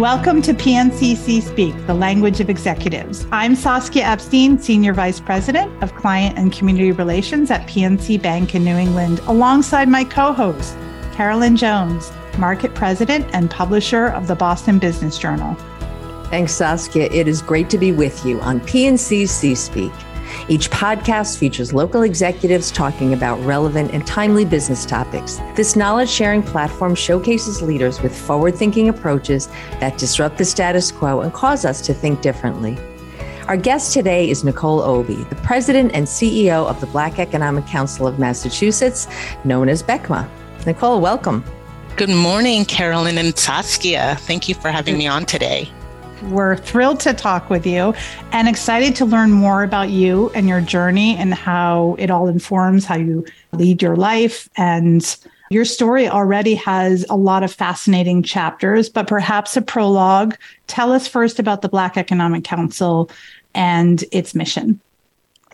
Welcome to PNC C Speak, the language of executives. I'm Saskia Epstein, Senior Vice President of Client and Community Relations at PNC Bank in New England, alongside my co host, Carolyn Jones, Market President and Publisher of the Boston Business Journal. Thanks, Saskia. It is great to be with you on PNC C Speak. Each podcast features local executives talking about relevant and timely business topics. This knowledge sharing platform showcases leaders with forward thinking approaches that disrupt the status quo and cause us to think differently. Our guest today is Nicole Obi, the president and CEO of the Black Economic Council of Massachusetts, known as BECMA. Nicole, welcome. Good morning, Carolyn and Saskia. Thank you for having me on today. We're thrilled to talk with you and excited to learn more about you and your journey and how it all informs how you lead your life. And your story already has a lot of fascinating chapters, but perhaps a prologue. Tell us first about the Black Economic Council and its mission.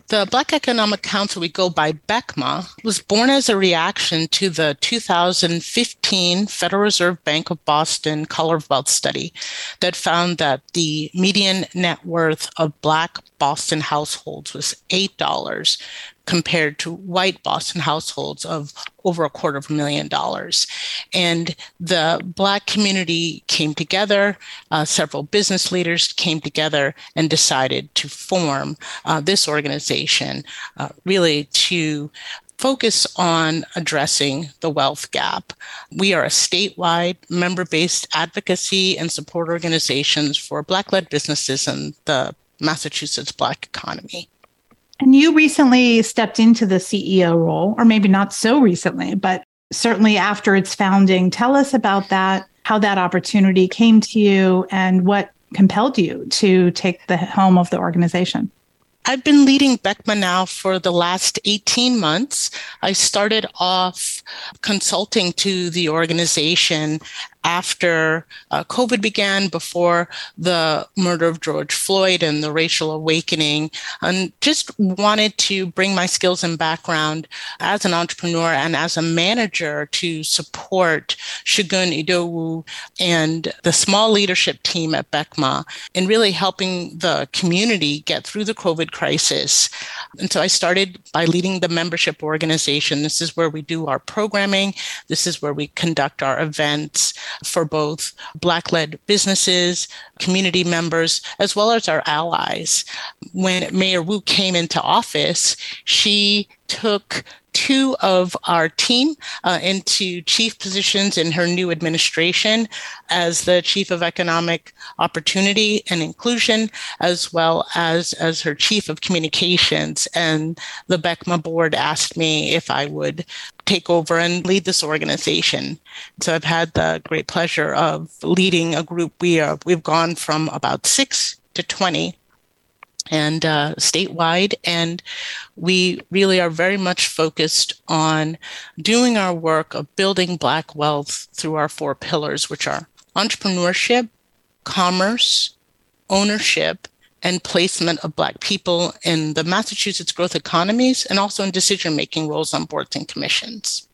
The Black Economic Council, we go by BECMA, was born as a reaction to the 2015 Federal Reserve Bank of Boston Color of Wealth study that found that the median net worth of Black Boston households was $8, compared to white Boston households of over a quarter of a million dollars. And the Black community came together, uh, several business leaders came together and decided to form uh, this organization uh, really to focus on addressing the wealth gap. We are a statewide member based advocacy and support organizations for Black led businesses and the Massachusetts Black economy. And you recently stepped into the CEO role, or maybe not so recently, but certainly after its founding. Tell us about that, how that opportunity came to you, and what compelled you to take the helm of the organization. I've been leading BECMA now for the last 18 months. I started off consulting to the organization after uh, COVID began, before the murder of George Floyd and the racial awakening, and just wanted to bring my skills and background as an entrepreneur and as a manager to support Segun Idowu and the small leadership team at BECMA in really helping the community get through the COVID crisis. And so I started by leading the membership organization. This is where we do our programming. This is where we conduct our events for both Black led businesses, community members, as well as our allies. When Mayor Wu came into office, she took two of our team uh, into chief positions in her new administration as the chief of economic opportunity and inclusion, as well as as her chief of communications. And the BECMA board asked me if I would take over and lead this organization. So I've had the great pleasure of leading a group. We are we've gone from about six to 20 and uh, statewide. And we really are very much focused on doing our work of building Black wealth through our four pillars, which are entrepreneurship, commerce, ownership, and placement of Black people in the Massachusetts growth economies and also in decision making roles on boards and commissions.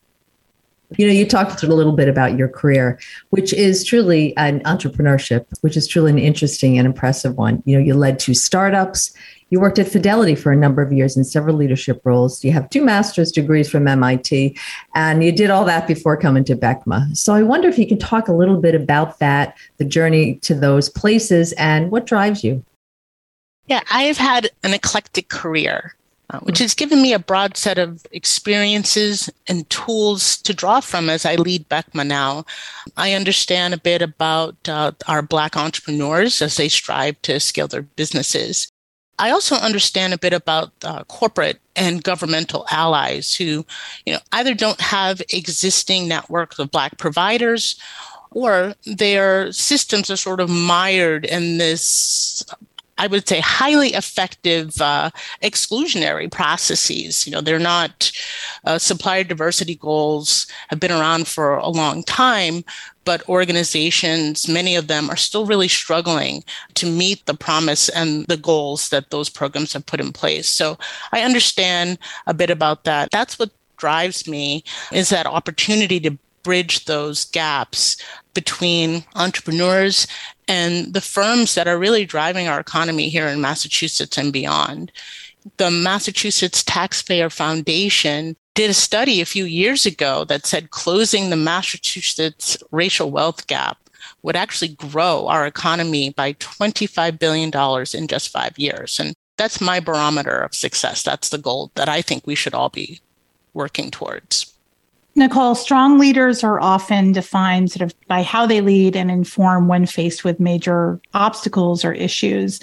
You know, you talked a little bit about your career, which is truly an entrepreneurship, which is truly an interesting and impressive one. You know, you led two startups. You worked at Fidelity for a number of years in several leadership roles. You have two master's degrees from MIT, and you did all that before coming to BECMA. So I wonder if you can talk a little bit about that, the journey to those places, and what drives you. Yeah, I have had an eclectic career. Which has given me a broad set of experiences and tools to draw from as I lead BECMA now. I understand a bit about uh, our Black entrepreneurs as they strive to scale their businesses. I also understand a bit about uh, corporate and governmental allies who, you know, either don't have existing networks of Black providers or their systems are sort of mired in this I would say, highly effective uh, exclusionary processes. You know, they're not uh, supplier diversity goals have been around for a long time, but organizations, many of them, are still really struggling to meet the promise and the goals that those programs have put in place. So I understand a bit about that. That's what drives me is that opportunity to bridge those gaps between entrepreneurs and the firms that are really driving our economy here in Massachusetts and beyond. The Massachusetts Taxpayer Foundation did a study a few years ago that said closing the Massachusetts racial wealth gap would actually grow our economy by $25 billion in just five years. And that's my barometer of success. That's the goal that I think we should all be working towards. Nicole, strong leaders are often defined sort of by how they lead and inform when faced with major obstacles or issues.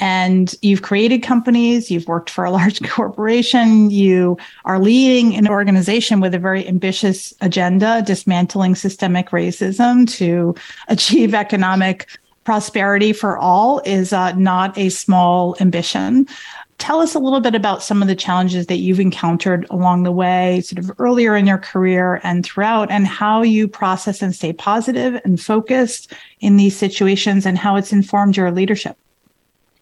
And you've created companies, you've worked for a large corporation, you are leading an organization with a very ambitious agenda, dismantling systemic racism to achieve economic prosperity for all is uh, not a small ambition tell us a little bit about some of the challenges that you've encountered along the way, sort of earlier in your career and throughout, and how you process and stay positive and focused in these situations and how it's informed your leadership.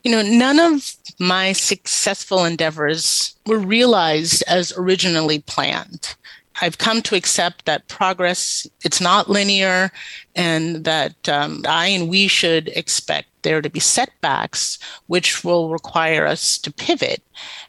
You know, none of my successful endeavors were realized as originally planned. I've come to accept that progress it's not linear, and that um, I and we should expect there to be setbacks, which will require us to pivot.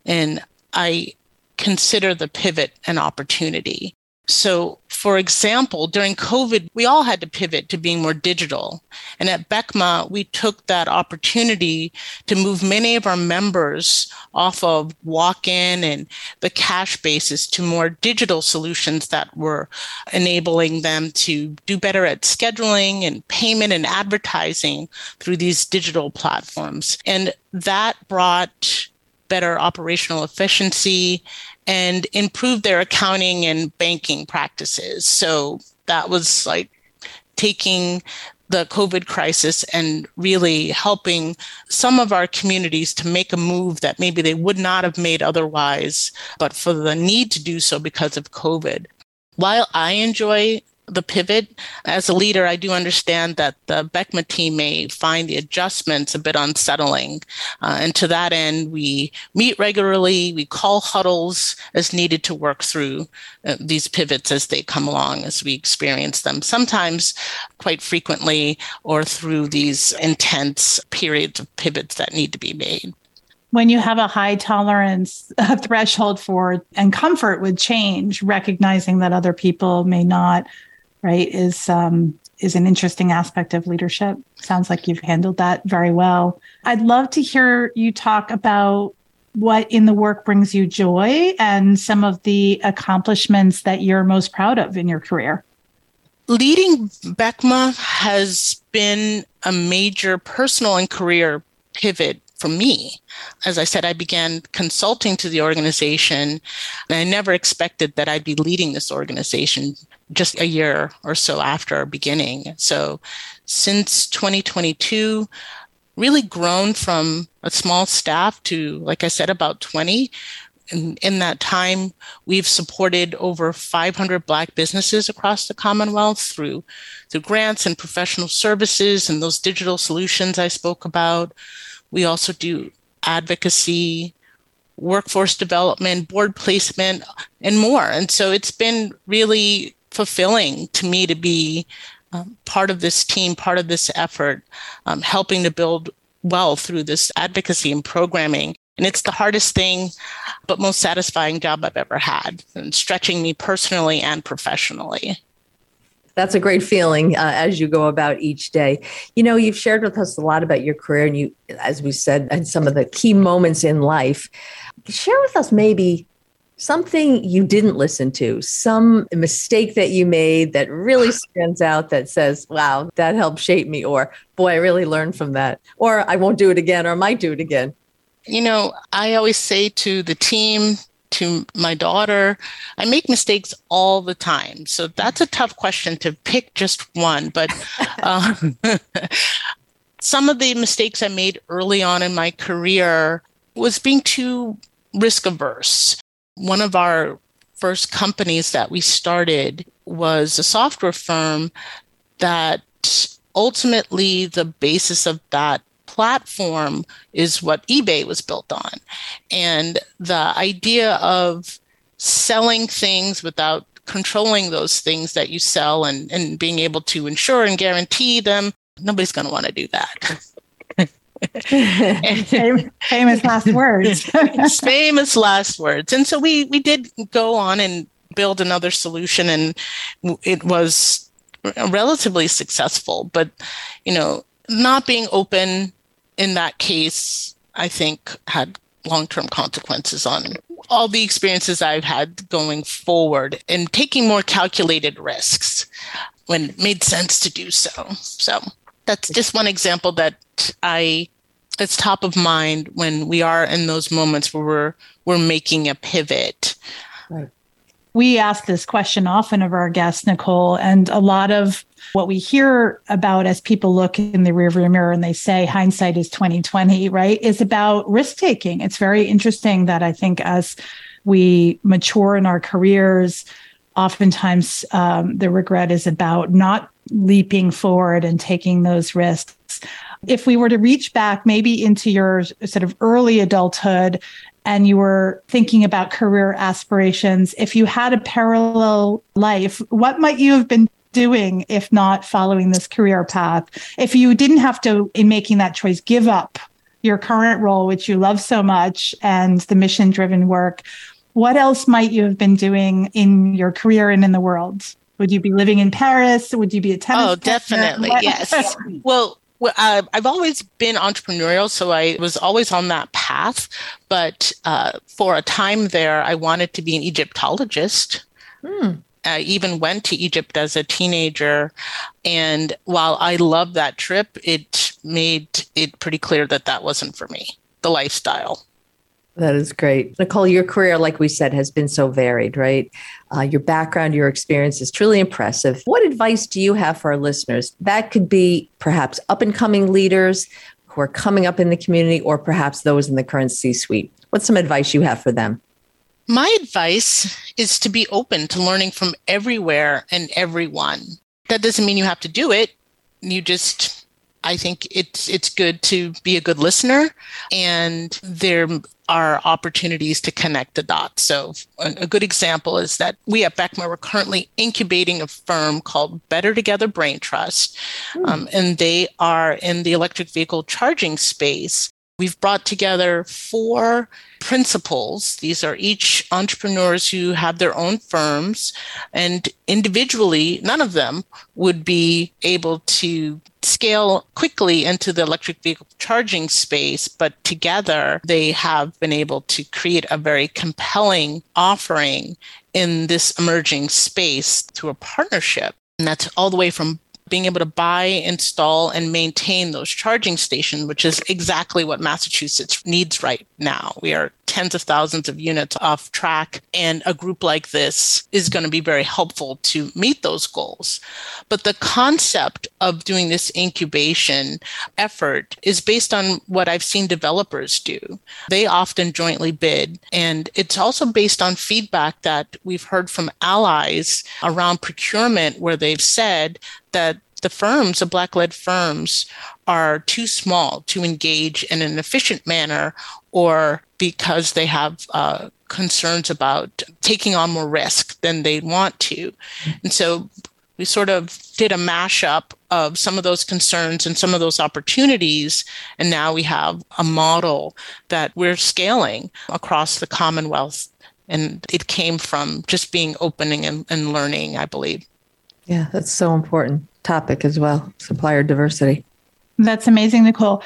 And I consider the pivot an opportunity. So, for example, during COVID, we all had to pivot to being more digital. And at BECMA, we took that opportunity to move many of our members off of walk in and the cash basis to more digital solutions that were enabling them to do better at scheduling and payment and advertising through these digital platforms. And that brought better operational efficiency and improve their accounting and banking practices. So that was like taking the COVID crisis and really helping some of our communities to make a move that maybe they would not have made otherwise, but for the need to do so because of COVID. While I enjoy the pivot. As a leader, I do understand that the BECMA team may find the adjustments a bit unsettling. Uh, and to that end, we meet regularly, we call huddles as needed to work through uh, these pivots as they come along, as we experience them, sometimes quite frequently, or through these intense periods of pivots that need to be made when you have a high tolerance threshold for and comfort with change, recognizing that other people may not right is um, is an interesting aspect of leadership. Sounds like you've handled that very well. I'd love to hear you talk about what in the work brings you joy and some of the accomplishments that you're most proud of in your career. Leading BECMA has been a major personal and career pivot for me. As I said, I began consulting to the organization, and I never expected that I'd be leading this organization just a year or so after beginning. So since 2022, really grown from a small staff to, like I said, about 20. In, in that time, we've supported over 500 Black businesses across the Commonwealth through, through grants and professional services and those digital solutions I spoke about. We also do advocacy, workforce development, board placement, and more. And so it's been really fulfilling to me to be um, part of this team, part of this effort, um, helping to build wealth through this advocacy and programming. And it's the hardest thing, but most satisfying job I've ever had, and stretching me personally and professionally. That's a great feeling uh, as you go about each day. You know, you've shared with us a lot about your career, and you, as we said, and some of the key moments in life. Share with us maybe something you didn't listen to, some mistake that you made that really stands out that says, wow, that helped shape me, or boy, I really learned from that, or I won't do it again, or I might do it again? You know, I always say to the team, to my daughter, I make mistakes all the time. So that's a tough question to pick just one. But um, some of the mistakes I made early on in my career was being too risk averse one of our first companies that we started was a software firm that ultimately the basis of that platform is what eBay was built on. And the idea of selling things without controlling those things that you sell and, and being able to ensure and guarantee them, nobody's going to want to do that. famous last words. famous last words. And so we we did go on and build another solution, and it was relatively successful. But you know, not being open in that case, I think, had long term consequences on all the experiences I've had going forward and taking more calculated risks when it made sense to do so. So that's just one example that I it's top of mind when we are in those moments where we're we're making a pivot. Right. We ask this question often of our guests, Nicole, and a lot of what we hear about as people look in the rearview mirror and they say hindsight is 2020, right, is about risk taking. It's very interesting that I think as we mature in our careers, oftentimes um, the regret is about not leaping forward and taking those risks. If we were to reach back maybe into your sort of early adulthood and you were thinking about career aspirations, if you had a parallel life, what might you have been doing if not following this career path? If you didn't have to, in making that choice, give up your current role, which you love so much, and the mission driven work, what else might you have been doing in your career and in the world? Would you be living in Paris? Would you be a tennis? Oh, definitely. Yes. well, well uh, I've always been entrepreneurial, so I was always on that path. But uh, for a time there, I wanted to be an Egyptologist. Hmm. I even went to Egypt as a teenager. And while I loved that trip, it made it pretty clear that that wasn't for me, the lifestyle. That is great. Nicole, your career, like we said, has been so varied, right? Uh, your background, your experience is truly impressive. What advice do you have for our listeners? That could be perhaps up and coming leaders who are coming up in the community, or perhaps those in the current C suite. What's some advice you have for them? My advice is to be open to learning from everywhere and everyone. That doesn't mean you have to do it. You just I think it's it's good to be a good listener and there are opportunities to connect the dots. So a, good example is that we at BECMA are currently incubating a firm called Better Together Brain Trust. Mm. Um, and they are in the electric vehicle charging space. We've brought together four principals. These are each entrepreneurs who have their own firms, and individually, none of them would be able to scale quickly into the electric vehicle charging space, but together they have been able to create a very compelling offering in this emerging space through a partnership. And that's all the way from being able to buy, install, and maintain those charging stations, which is exactly what Massachusetts needs right now. We are tens of thousands of units off track, and a group like this is going to be very helpful to meet those goals. But the concept of doing this incubation effort is based on what I've seen developers do. They often jointly bid, and it's also based on feedback that we've heard from allies around procurement, where they've said that the firms, the black led firms, are too small to engage in an efficient manner or because they have uh, concerns about taking on more risk than they want to. And so we sort of did a mashup of some of those concerns and some of those opportunities. And now we have a model that we're scaling across the Commonwealth. And it came from just being opening and, and learning, I believe. Yeah, that's so important topic as well supplier diversity. That's amazing, Nicole.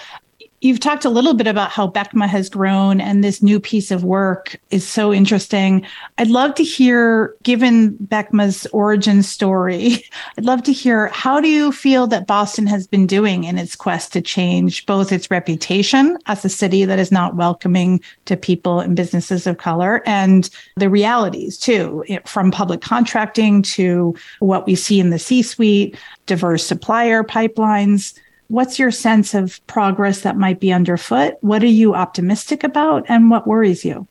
You've talked a little bit about how BECMA has grown and this new piece of work is so interesting. I'd love to hear, given BECMA's origin story, I'd love to hear how do you feel that Boston has been doing in its quest to change both its reputation as a city that is not welcoming to people and businesses of color and the realities too, from public contracting to what we see in the C suite, diverse supplier pipelines What's your sense of progress that might be underfoot? What are you optimistic about and what worries you?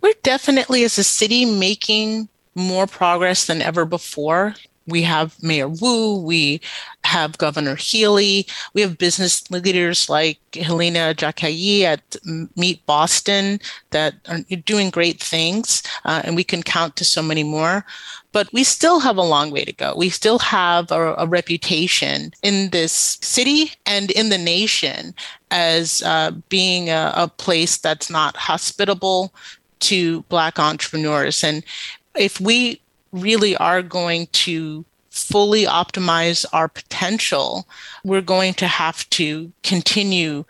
We're definitely, as a city, making more progress than ever before. We have Mayor Wu. We have Governor Healey. We have business leaders like Helena Jacquier at Meet Boston that are doing great things, uh, and we can count to so many more. But we still have a long way to go. We still have a, a reputation in this city and in the nation as uh, being a, a place that's not hospitable to Black entrepreneurs. And if we really are going to fully optimize our potential, we're going to have to continue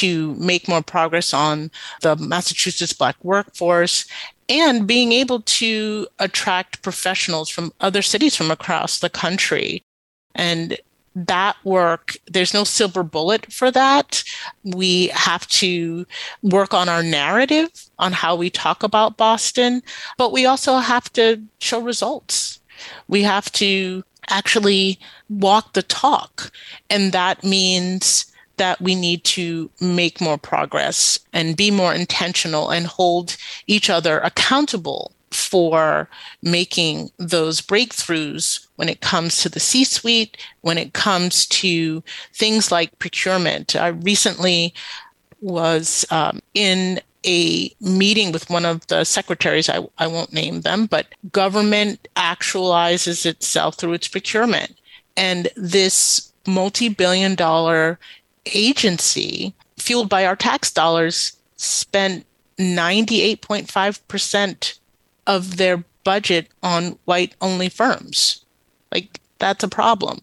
to make more progress on the Massachusetts Black workforce and being able to attract professionals from other cities from across the country. And that work, there's no silver bullet for that. We have to work on our narrative on how we talk about Boston, but we also have to show results. We have to actually walk the talk. And that means that we need to make more progress and be more intentional and hold each other accountable for making those breakthroughs when it comes to the C suite, when it comes to things like procurement. I recently was um, in a meeting with one of the secretaries, I, I won't name them, but government actualizes itself through its procurement. And this multi billion dollar agency, fueled by our tax dollars, spent 98.5% of their budget on white only firms. Like, that's a problem.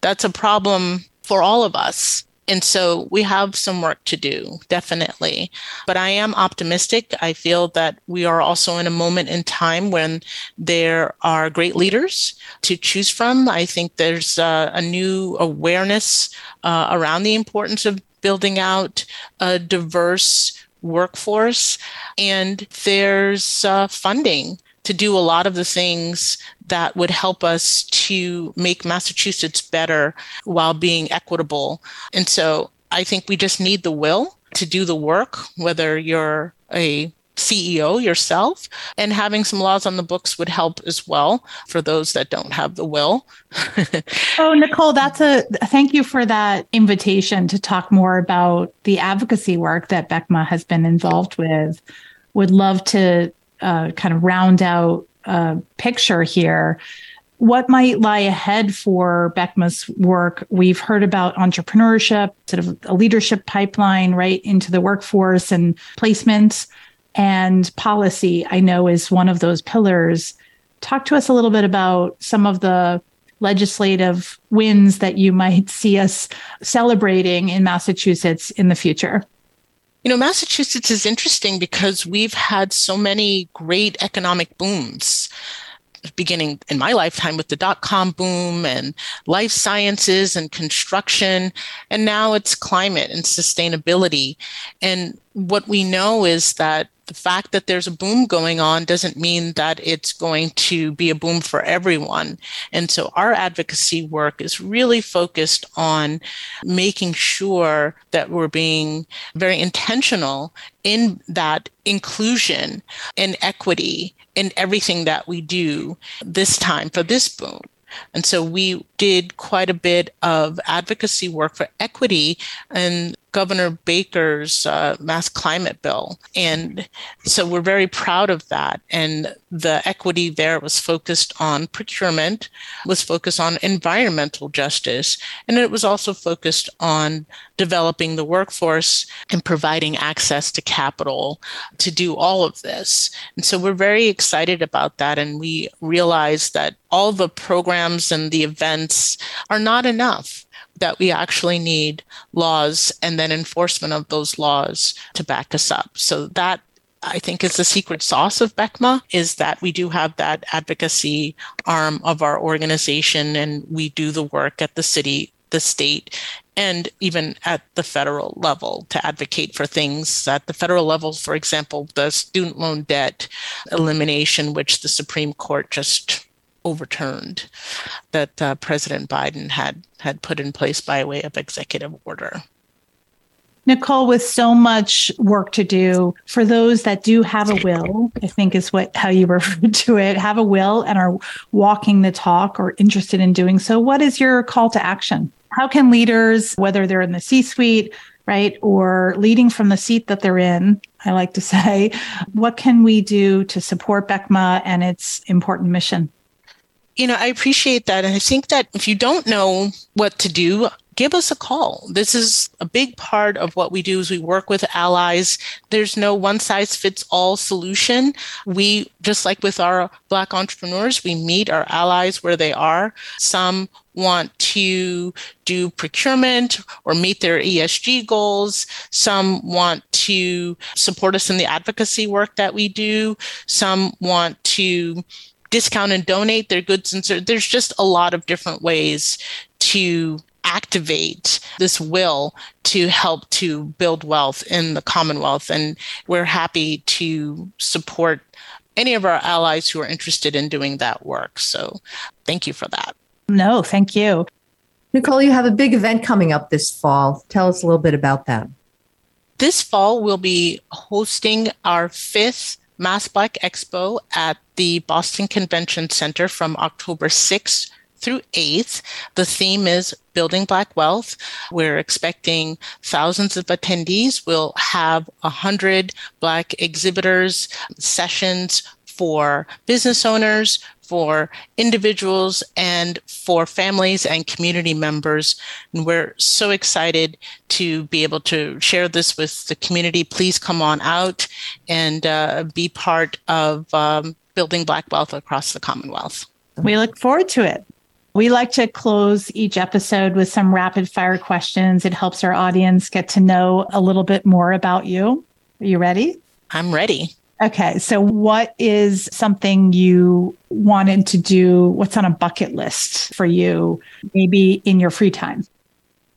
That's a problem for all of us. And so we have some work to do, definitely. But I am optimistic. I feel that we are also in a moment in time when there are great leaders to choose from. I think there's uh, a new awareness uh, around the importance of building out a diverse workforce. And there's uh, funding to do a lot of the things that would help us to make Massachusetts better while being equitable. And so I think we just need the will to do the work, whether you're a CEO yourself, and having some laws on the books would help as well for those that don't have the will. oh, Nicole, that's a thank you for that invitation to talk more about the advocacy work that BECMA has been involved with. Would love to uh, kind of round out uh, picture here, what might lie ahead for BECMA's work? We've heard about entrepreneurship, sort of a leadership pipeline right into the workforce and placements. And policy, I know, is one of those pillars. Talk to us a little bit about some of the legislative wins that you might see us celebrating in Massachusetts in the future. You know, Massachusetts is interesting because we've had so many great economic booms beginning in my lifetime with the dot com boom and life sciences and construction. And now it's climate and sustainability. And what we know is that the fact that there's a boom going on doesn't mean that it's going to be a boom for everyone. And so our advocacy work is really focused on making sure that we're being very intentional in that inclusion and equity in everything that we do this time for this boom. And so we did quite a bit of advocacy work for equity and Governor Baker's uh, mass climate bill. And so we're very proud of that. And the equity there was focused on procurement, was focused on environmental justice, and it was also focused on developing the workforce and providing access to capital to do all of this. And so we're very excited about that. And we realize that all the programs and the events are not enough that we actually need laws and then enforcement of those laws to back us up. So that I think is the secret sauce of BECMA is that we do have that advocacy arm of our organization and we do the work at the city, the state, and even at the federal level to advocate for things at the federal level, for example, the student loan debt elimination, which the Supreme Court just overturned that uh, President Biden had had put in place by way of executive order. Nicole, with so much work to do, for those that do have a will, I think is what how you refer to it, have a will and are walking the talk or interested in doing so, what is your call to action? How can leaders, whether they're in the C-suite, right, or leading from the seat that they're in, I like to say, what can we do to support BECMA and its important mission? You know, I appreciate that. And I think that if you don't know what to do, give us a call. This is a big part of what we do is we work with allies. There's no one size fits all solution. We just like with our black entrepreneurs, we meet our allies where they are. Some want to do procurement or meet their ESG goals. Some want to support us in the advocacy work that we do. Some want to discount and donate their goods and services. There's just a lot of different ways to activate this will to help to build wealth in the Commonwealth. And we're happy to support any of our allies who are interested in doing that work. So thank you for that. No, thank you. Nicole, you have a big event coming up this fall. Tell us a little bit about that. This fall, we'll be hosting our fifth Mass Black Expo at the Boston Convention Center from October 6th through 8th. The theme is Building Black Wealth. We're expecting thousands of attendees. We'll have 100 Black exhibitors, sessions for business owners, for individuals, and for families and community members. And we're so excited to be able to share this with the community. Please come on out and uh, be part of um, building Black wealth across the Commonwealth. We look forward to it. We like to close each episode with some rapid fire questions. It helps our audience get to know a little bit more about you. Are you ready? I'm ready. Okay. So, what is something you wanted to do? What's on a bucket list for you, maybe in your free time?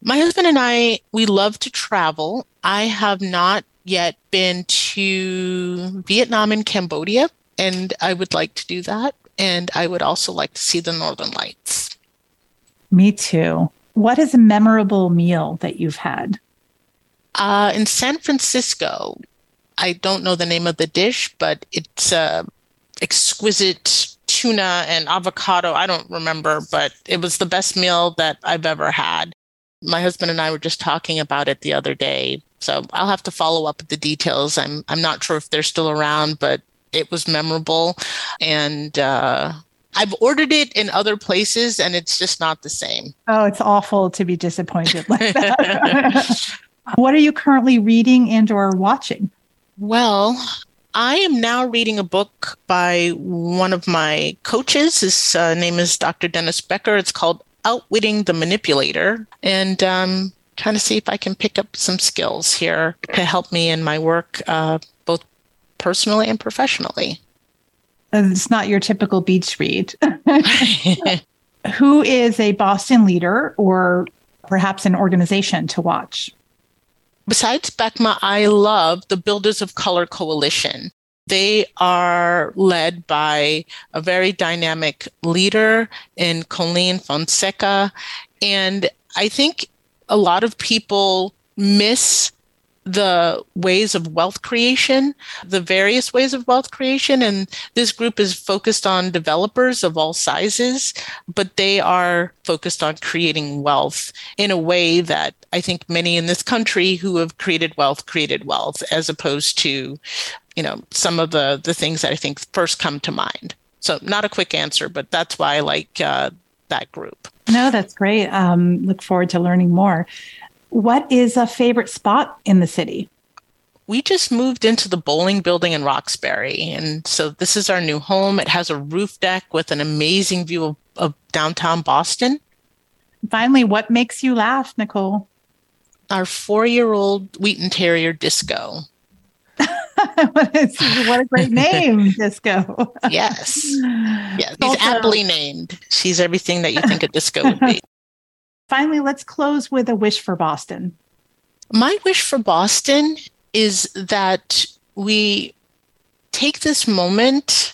My husband and I, we love to travel. I have not yet been to Vietnam and Cambodia, and I would like to do that. And I would also like to see the Northern Lights. Me too. What is a memorable meal that you've had? Uh, in San Francisco, I don't know the name of the dish, but it's uh, exquisite tuna and avocado. I don't remember, but it was the best meal that I've ever had. My husband and I were just talking about it the other day. So I'll have to follow up with the details. I'm I'm not sure if they're still around, but it was memorable. And uh, I've ordered it in other places and it's just not the same. Oh, it's awful to be disappointed like that. what are you currently reading and or watching? Well, I am now reading a book by one of my coaches. His uh, name is Dr. Dennis Becker. It's called Outwitting the Manipulator. And um, trying to see if I can pick up some skills here to help me in my work, uh, both personally and professionally. It's not your typical beach read. Who is a Boston leader or perhaps an organization to watch? Besides BECMA, I love the Builders of Color Coalition. They are led by a very dynamic leader in Colleen Fonseca. And I think a lot of people miss the ways of wealth creation, the various ways of wealth creation. And this group is focused on developers of all sizes, but they are focused on creating wealth in a way that I think many in this country who have created wealth created wealth, as opposed to, you know, some of the, the things that I think first come to mind. So, not a quick answer, but that's why I like uh, that group. No, that's great. Um, look forward to learning more. What is a favorite spot in the city? We just moved into the Bolling Building in Roxbury. And so this is our new home. It has a roof deck with an amazing view of, of downtown Boston. Finally, what makes you laugh, Nicole? Our four year old Wheaten Terrier, Disco. what, is, what a great name, Disco. yes. Yes. He's also, aptly named. She's everything that you think a disco would be. Finally, let's close with a wish for Boston. My wish for Boston is that we take this moment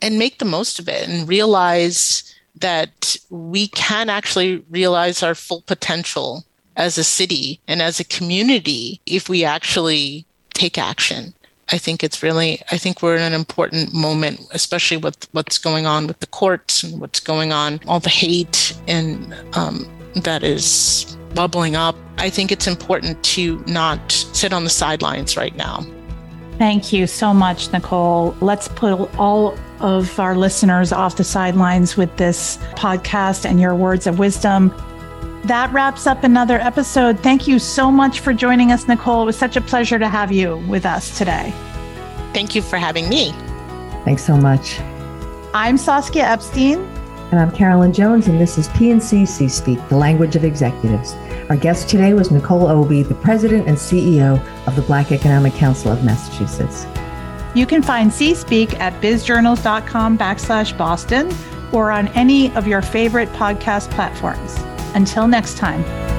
and make the most of it and realize that we can actually realize our full potential as a city and as a community if we actually take action. I think it's really, I think we're in an important moment, especially with what's going on with the courts and what's going on, all the hate and um, that is bubbling up. I think it's important to not sit on the sidelines right now. Thank you so much, Nicole. Let's put all of our listeners off the sidelines with this podcast and your words of wisdom. That wraps up another episode. Thank you so much for joining us, Nicole. It was such a pleasure to have you with us today. Thank you for having me. Thanks so much. I'm Saskia Epstein. And I'm Carolyn Jones, and this is PNC C Speak, the language of executives. Our guest today was Nicole Obi, the president and CEO of the Black Economic Council of Massachusetts. You can find C Speak at bizjournals.com backslash Boston or on any of your favorite podcast platforms. Until next time.